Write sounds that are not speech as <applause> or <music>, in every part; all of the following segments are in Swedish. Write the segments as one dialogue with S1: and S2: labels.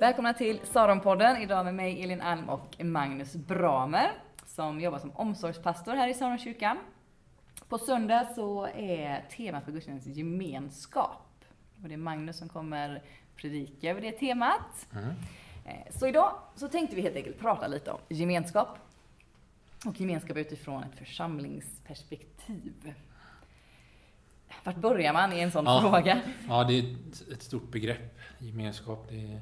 S1: Välkomna till Saronpodden. Idag med mig Elin Alm och Magnus Bramer som jobbar som omsorgspastor här i Saronkyrkan. På söndag så är temat för gudstjänsten gemenskap. Och det är Magnus som kommer predika över det temat. Mm. Så idag så tänkte vi helt enkelt prata lite om gemenskap. Och gemenskap utifrån ett församlingsperspektiv. Vart börjar man i en sån
S2: ja,
S1: fråga?
S2: Ja, det är ett stort begrepp, gemenskap. Det,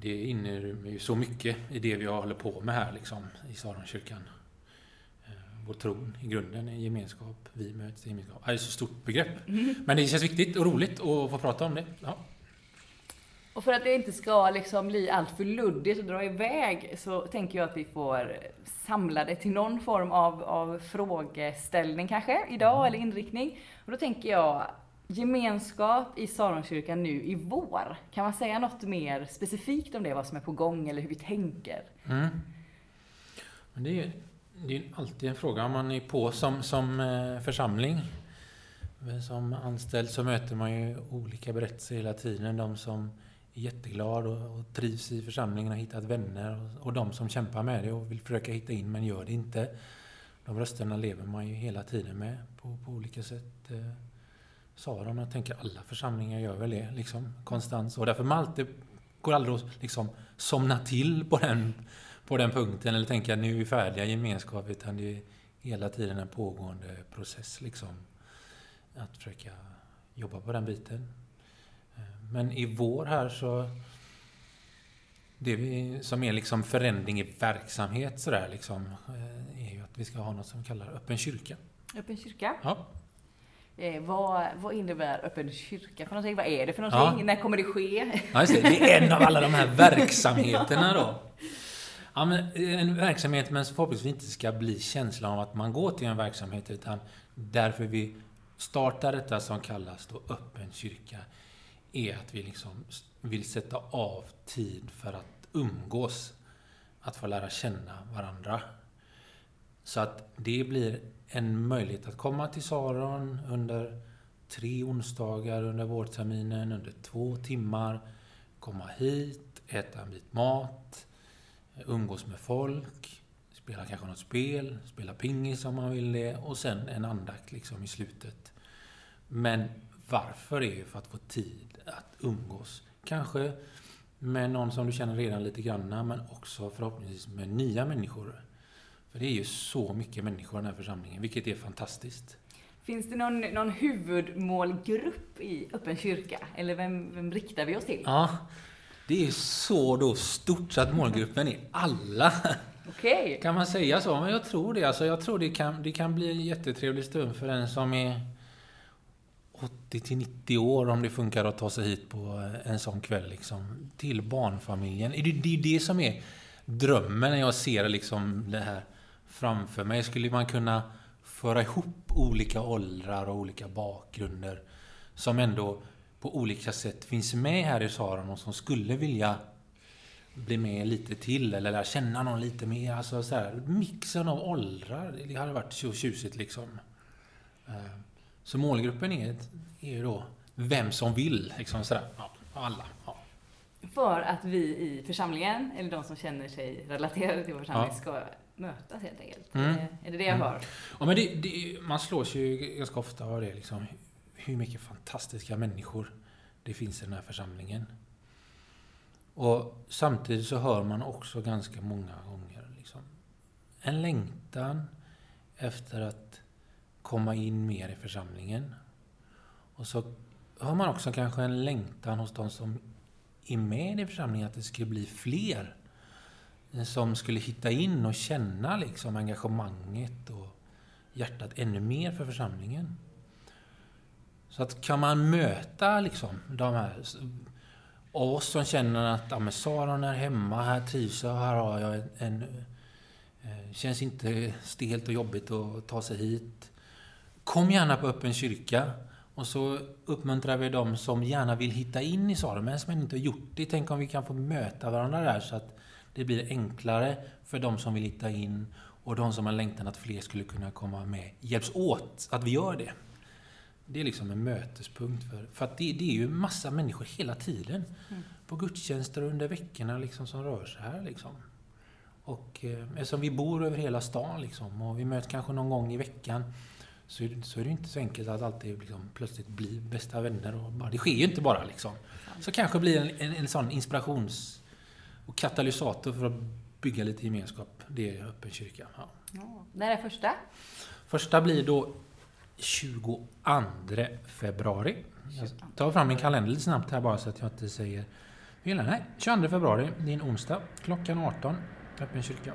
S2: det inrymmer ju så mycket i det vi håller på med här liksom, i Saronkyrkan. Eh, vår tron i grunden är gemenskap, vi möts i gemenskap. Det är ett så stort begrepp. Mm. Men det känns viktigt och roligt att få prata om det. Ja.
S1: Och för att det inte ska liksom bli allt för luddigt och dra iväg så tänker jag att vi får samla det till någon form av, av frågeställning kanske idag, mm. eller inriktning. Och då tänker jag gemenskap i Saronkyrkan nu i vår. Kan man säga något mer specifikt om det, vad som är på gång eller hur vi tänker? Mm.
S2: Men det är det är alltid en fråga man är på som, som eh, församling. Som anställd så möter man ju olika berättelser hela tiden. De som är jätteglada och, och trivs i församlingen, har hittat vänner och, och de som kämpar med det och vill försöka hitta in men gör det inte. De rösterna lever man ju hela tiden med på, på olika sätt. Eh. Eh, sa de, jag tänker alla församlingar gör väl det, liksom konstant. Och därför man alltid, går aldrig att liksom somna till på den, på den punkten eller tänka nu är vi färdiga i gemenskap, utan det är hela tiden en pågående process liksom. Att försöka jobba på den biten. Men i vår här så det vi, som är liksom förändring i verksamhet sådär liksom, eh, är ju att vi ska ha något som vi kallar öppen kyrka.
S1: Öppen kyrka?
S2: Ja.
S1: Eh, vad, vad innebär öppen kyrka för någonting? Vad är det för någonting? Ja. När kommer det ske?
S2: Ja, det. det. är en av alla de här verksamheterna då. Ja, men en verksamhet men som förhoppningsvis inte ska bli känslan av att man går till en verksamhet utan därför vi startar detta som kallas då öppen kyrka är att vi liksom vill sätta av tid för att umgås. Att få lära känna varandra. Så att det blir en möjlighet att komma till Saron under tre onsdagar under vårterminen, under två timmar. Komma hit, äta en bit mat, umgås med folk, spela kanske något spel, spela pingis om man vill det och sen en andakt liksom i slutet. Men varför är ju för att få tid att umgås. Kanske med någon som du känner redan lite grann, men också förhoppningsvis med nya människor. För det är ju så mycket människor i den här församlingen, vilket är fantastiskt.
S1: Finns det någon, någon huvudmålgrupp i Öppen kyrka? Eller vem, vem riktar vi oss till?
S2: Ja, det är så då stort så att målgruppen är alla.
S1: Okay.
S2: Kan man säga så? Men jag tror det. Alltså, jag tror det kan, det kan bli en jättetrevlig stund för den som är 80 till 90 år om det funkar att ta sig hit på en sån kväll. Liksom, till barnfamiljen. Det, det är det som är drömmen när jag ser liksom det här framför mig. Skulle man kunna föra ihop olika åldrar och olika bakgrunder som ändå på olika sätt finns med här i Saron och som skulle vilja bli med lite till eller lära känna någon lite mer. Alltså så här, mixen av åldrar, det hade varit så tjusigt liksom. Eh, så målgruppen är, är ju då vem som vill, liksom sådär. Ja, alla. Ja.
S1: För att vi i församlingen, eller de som känner sig relaterade till vår församling, ja. ska mötas helt enkelt. Mm. Är det det jag mm. hör?
S2: Ja, men det, det, man slås ju ganska ofta av det, liksom, hur mycket fantastiska människor det finns i den här församlingen. Och samtidigt så hör man också ganska många gånger liksom, en längtan efter att komma in mer i församlingen. Och så har man också kanske en längtan hos de som är med i församlingen att det skulle bli fler Eh, som skulle hitta in och känna liksom engagemanget och hjärtat ännu mer för församlingen. Så att kan man möta liksom de här oss som känner att ja, men Saron är hemma, här trivs jag, här har jag en, en eh, Känns inte stelt och jobbigt att ta sig hit. Kom gärna på öppen kyrka. Och så uppmuntrar vi dem som gärna vill hitta in i Saron, men som inte har gjort det. Tänk om vi kan få möta varandra där så att det blir enklare för de som vill hitta in och de som har längtan att fler skulle kunna komma med. Hjälps åt att vi gör det. Det är liksom en mötespunkt. För, för att det, det är ju massa människor hela tiden. Mm. på gudstjänster under veckorna liksom som rör sig här. Liksom. Och eh, eftersom vi bor över hela stan liksom, och vi möts kanske någon gång i veckan så är, det, så är det inte så enkelt att alltid liksom, plötsligt bli bästa vänner. Och bara, det sker ju inte bara. Liksom. Så kanske blir en, en, en sån inspirations och katalysator för att bygga lite gemenskap. Det är öppen kyrka. Ja.
S1: Ja. När är första?
S2: Första blir då 22 februari. Jag tar fram min kalender lite snabbt här bara så att jag inte säger fel. Nej, 22 februari, det är en onsdag. Klockan 18, öppen kyrka.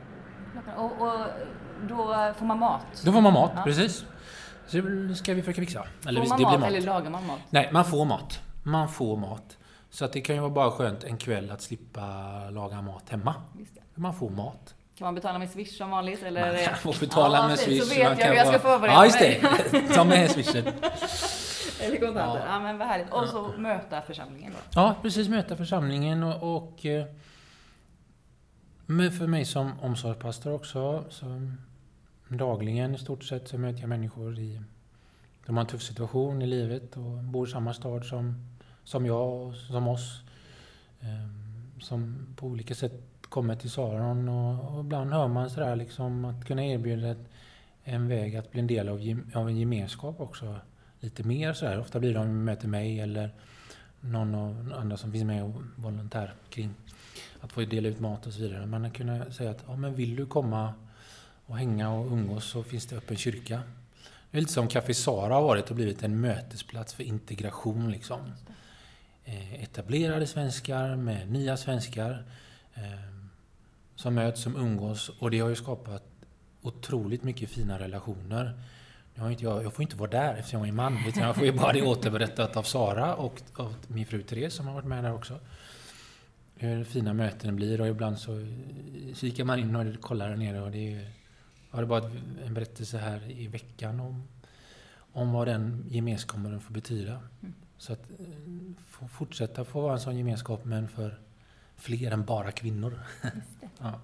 S1: Och, och då får man mat?
S2: Då får man mat,
S1: Ja.
S2: precis. Så ska vi försöka fixa. Eller
S1: får man
S2: det
S1: mat,
S2: mat.
S1: eller lagar man mat?
S2: Nej, man får mat. Man får mat. Så att det kan ju vara bara skönt en kväll att slippa laga mat hemma. Man får mat.
S1: Kan man betala med Swish som vanligt? Eller?
S2: Man kan få betala
S1: Ja,
S2: med Swish.
S1: Så vet
S2: man
S1: jag hur jag ska förbereda
S2: Ja, just
S1: mig.
S2: det. Ta med swishen. <laughs>
S1: Eller kontanter.
S2: Ja.
S1: Ja. men vad härligt. Och så möta församlingen då.
S2: Ja, precis. Möta församlingen och... och eh, men för mig som omsorgspastor också, så dagligen i stort sett så möter jag människor i... De har en tuff situation i livet och bor i samma stad som, som jag och som oss. Ehm, som på olika sätt kommer till Saron och, och ibland hör man sådär liksom att kunna erbjuda ett, en väg att bli en del av, gem- av en gemenskap också. Lite mer sådär. Ofta blir det om de möter mig eller någon av andra som finns med och volontär kring att få dela ut mat och så vidare. Man har kunna säga att ja, men vill du komma och hänga och umgås så finns det öppen kyrka. Det är lite som Café Sara har varit och blivit en mötesplats för integration. Liksom. Eh, etablerade svenskar med nya svenskar eh, som möts, som umgås och det har ju skapat otroligt mycket fina relationer. Jag, inte jag, jag får inte vara där eftersom jag är man, utan jag får ju bara det återberättat av Sara och av min fru Therese som har varit med där också. Hur fina möten blir och ibland så eh, kikar man in och kollar där nere och det är ju, jag hade bara en berättelse här i veckan om, om vad den gemenskapen får betyda.
S1: Mm.
S2: Så att eh, få fortsätta få vara en sån gemenskap men för fler än bara kvinnor. <laughs> Ja.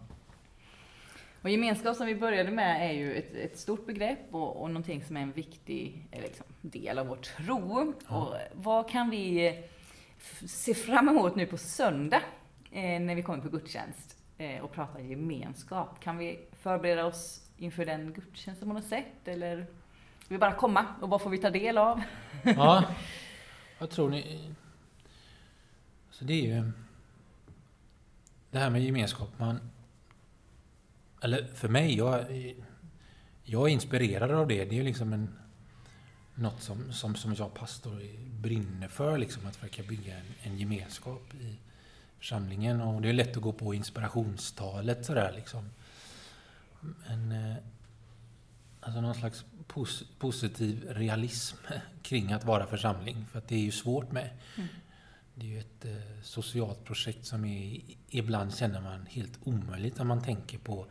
S1: Och gemenskap som vi började med är ju ett, ett stort begrepp och, och någonting som är en viktig eh, liksom, del av vår tro.
S2: Ja.
S1: Och vad kan vi f- se fram emot nu på söndag eh, när vi kommer på gudstjänst eh, och pratar gemenskap? Kan vi förbereda oss inför den gudstjänsten på något sätt? Eller ska vi bara komma och vad får vi ta del av?
S2: Ja, <laughs> vad tror ni? Så det är ju det här med gemenskap. Man, eller för mig, jag, jag är inspirerad av det. Det är ju liksom en, något som, som, som jag pastor brinner för, liksom, att försöka bygga en, en gemenskap i församlingen. Och det är lätt att gå på inspirationstalet sådär liksom. Men eh, alltså någon slags pos positiv realism <laughs> kring att vara församling. För att det är ju svårt med.
S1: Mm.
S2: Det är ju ett eh, socialt projekt som är, ibland känner man helt omöjligt när man tänker på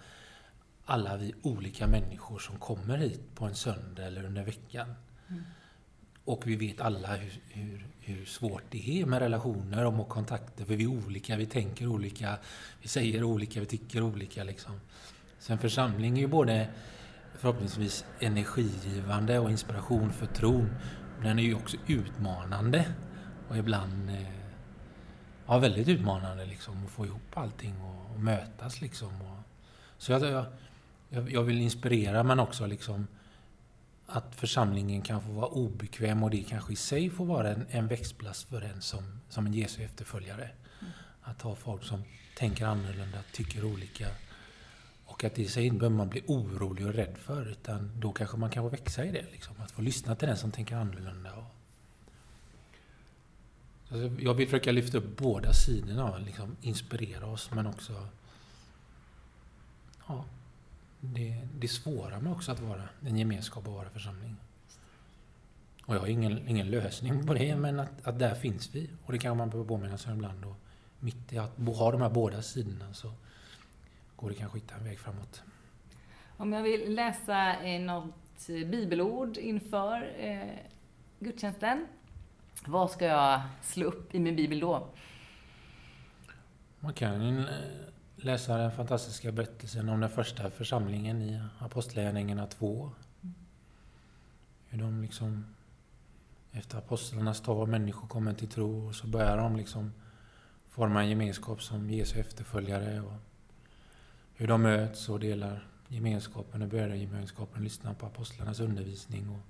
S2: alla vi olika människor som kommer hit på en söndag eller under veckan.
S1: Mm.
S2: Och vi vet alla hur, hur, hur svårt det är med relationer och kontakter. För vi är olika, vi tänker olika, vi säger olika, vi tycker olika. Liksom. Så en församling är ju både förhoppningsvis energigivande och inspiration för tron. Den är ju också utmanande. Och ibland eh, ja, väldigt utmanande liksom, att få ihop allting och, och mötas. Liksom, och, så jag, jag, jag vill inspirera men också liksom att församlingen kan få vara obekväm och det kanske i sig får vara en, en växtplats för en som, som en Jesu efterföljare.
S1: Mm.
S2: Att ha folk som tänker annorlunda, tycker olika. Och att det i sig inte behöver man bli orolig och rädd för utan då kanske man kan få växa i det. Liksom. Att få lyssna till den som tänker annorlunda. Och, alltså, jag vill försöka lyfta upp båda sidorna, liksom inspirera oss men också ja, det, det svåra med också att vara en gemenskap och vara församling. Och jag har ingen, ingen lösning på det, men att, att där finns vi. Och det kan man behöva påminna sig om ibland. Och mitt i att ha de här båda sidorna så går det kanske hitta en väg framåt.
S1: Om jag vill läsa eh, något bibelord inför eh, gudstjänsten, vad ska jag slå upp i min bibel då?
S2: Man kan eh, läsa den fantastiska berättelsen om den första församlingen i Apostlagärningarna 2. Hur de liksom efter apostlarnas tal, människor kommer till tro och så börjar de liksom forma en gemenskap som Jesu efterföljare och hur de möts och delar gemenskapen och gemenskapen, lyssnar på apostlarnas undervisning. Och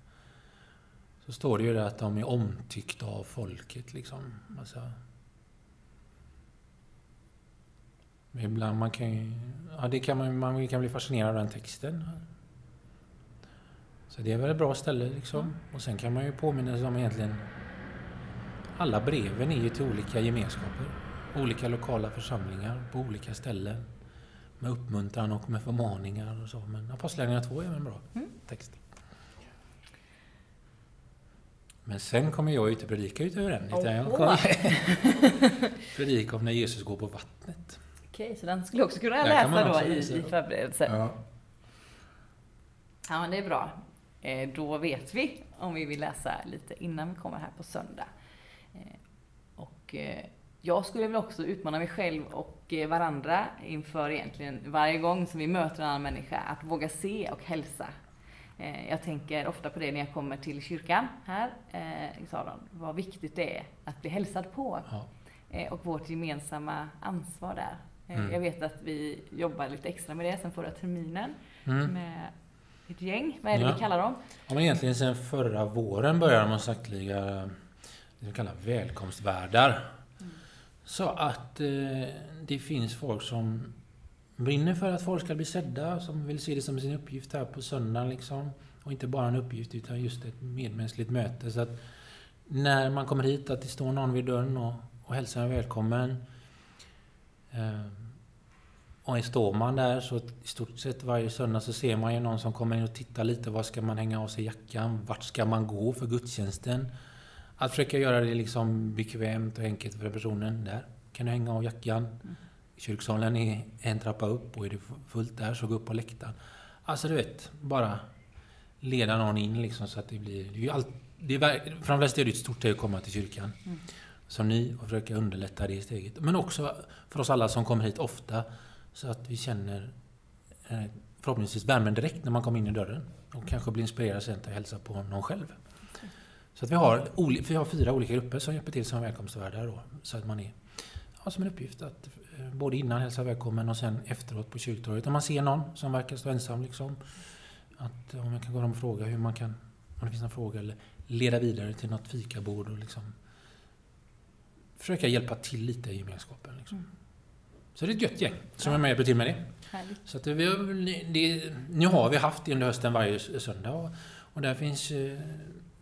S2: så står det ju där att de är omtyckta av folket. Liksom. Alltså, ibland man kan ja, det kan man, man kan bli fascinerad av den texten. Så det är väl ett bra ställe liksom. Och sen kan man ju påminna sig om egentligen alla breven är ju till olika gemenskaper. Olika lokala församlingar på olika ställen. Med uppmuntran och med förmaningar och så. Men Apostlagärningarna 2 är en bra mm. text. Men sen kommer jag ut och predika utöver den. Oh, jag kommer <laughs> predika om när Jesus går på vattnet.
S1: Okej, så den skulle också kunna läsa då i, i förberedelse. Ja. ja, men det är bra. Eh, då vet vi om vi vill läsa lite innan vi kommer här på söndag. Eh, och eh, jag skulle väl också utmana mig själv och varandra inför egentligen varje gång som vi möter en annan människa, att våga se och hälsa. Jag tänker ofta på det när jag kommer till kyrkan här i Saron, vad viktigt det är att bli hälsad på. Ja. Och vårt gemensamma ansvar där. Mm. Jag vet att vi jobbar lite extra med det sen förra terminen. Mm. Med ett gäng. Vad är det ja. vi kallar dem?
S2: Ja, men egentligen sen förra våren började man sakteliga det vi kallar välkomstvärdar. Så att eh, det finns folk som brinner för att folk ska bli sedda, som vill se det som sin uppgift här på söndagen. Liksom. Och inte bara en uppgift, utan just ett medmänskligt möte. Så att när man kommer hit, att det står någon vid dörren och, och hälsar en välkommen. Eh, och står man där så i stort sett varje söndag så ser man ju någon som kommer in och tittar lite. Var ska man hänga av sig jackan? Vart ska man gå för gudstjänsten? Att försöka göra det liksom bekvämt och enkelt för personen. Där kan du hänga av jackan. Kyrksalen är en trappa upp och är det fullt där så gå upp på läktaren. Alltså du vet, bara leda någon in liksom så att det blir... Det är allt, det är, för de flesta är det ett stort steg att komma till kyrkan. Mm. Som ny och försöka underlätta det steget. Men också för oss alla som kommer hit ofta så att vi känner eh, förhoppningsvis värmen direkt när man kommer in i dörren. Och kanske blir inspirerad sen att hälsa på någon själv. Så att vi har, vi har fyra olika grupper som hjälper till som välkomstvärdar. Då, så att man är, har som en uppgift att eh, både innan hälsa välkommen och sen efteråt på kyrktorget. Om man ser någon som verkar stå ensam, liksom, att om jag kan gå och fråga hur man kan, om det finns någon fråga, eller leda vidare till något fikabord och liksom försöka hjälpa till lite i gemenskapen. Liksom. Mm. Så det är ett gött gäng som är med och hjälper till med det. Härligt. Så att vi, det, nu har vi haft det under hösten varje söndag och, och där finns eh,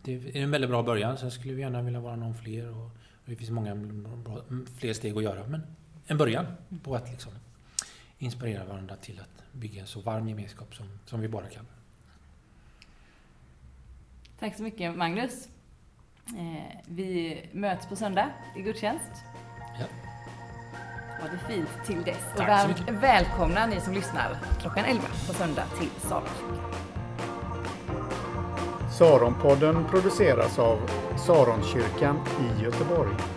S2: det är en väldigt bra början. Sen skulle vi gärna vilja vara någon fler och, det finns många bra, fler steg att göra. Men en början på att liksom inspirera varandra till att bygga en så varm gemenskap som, som vi bara kan.
S1: Tack så mycket Magnus. Eh, vi möts på söndag i gudstjänst. Ja. Ha det fint till dess. Tack och väl, välkomna ni som lyssnar klockan 11 på söndag till Saronkyrkan.
S3: Saronpodden produceras av Saronkyrkan i Göteborg.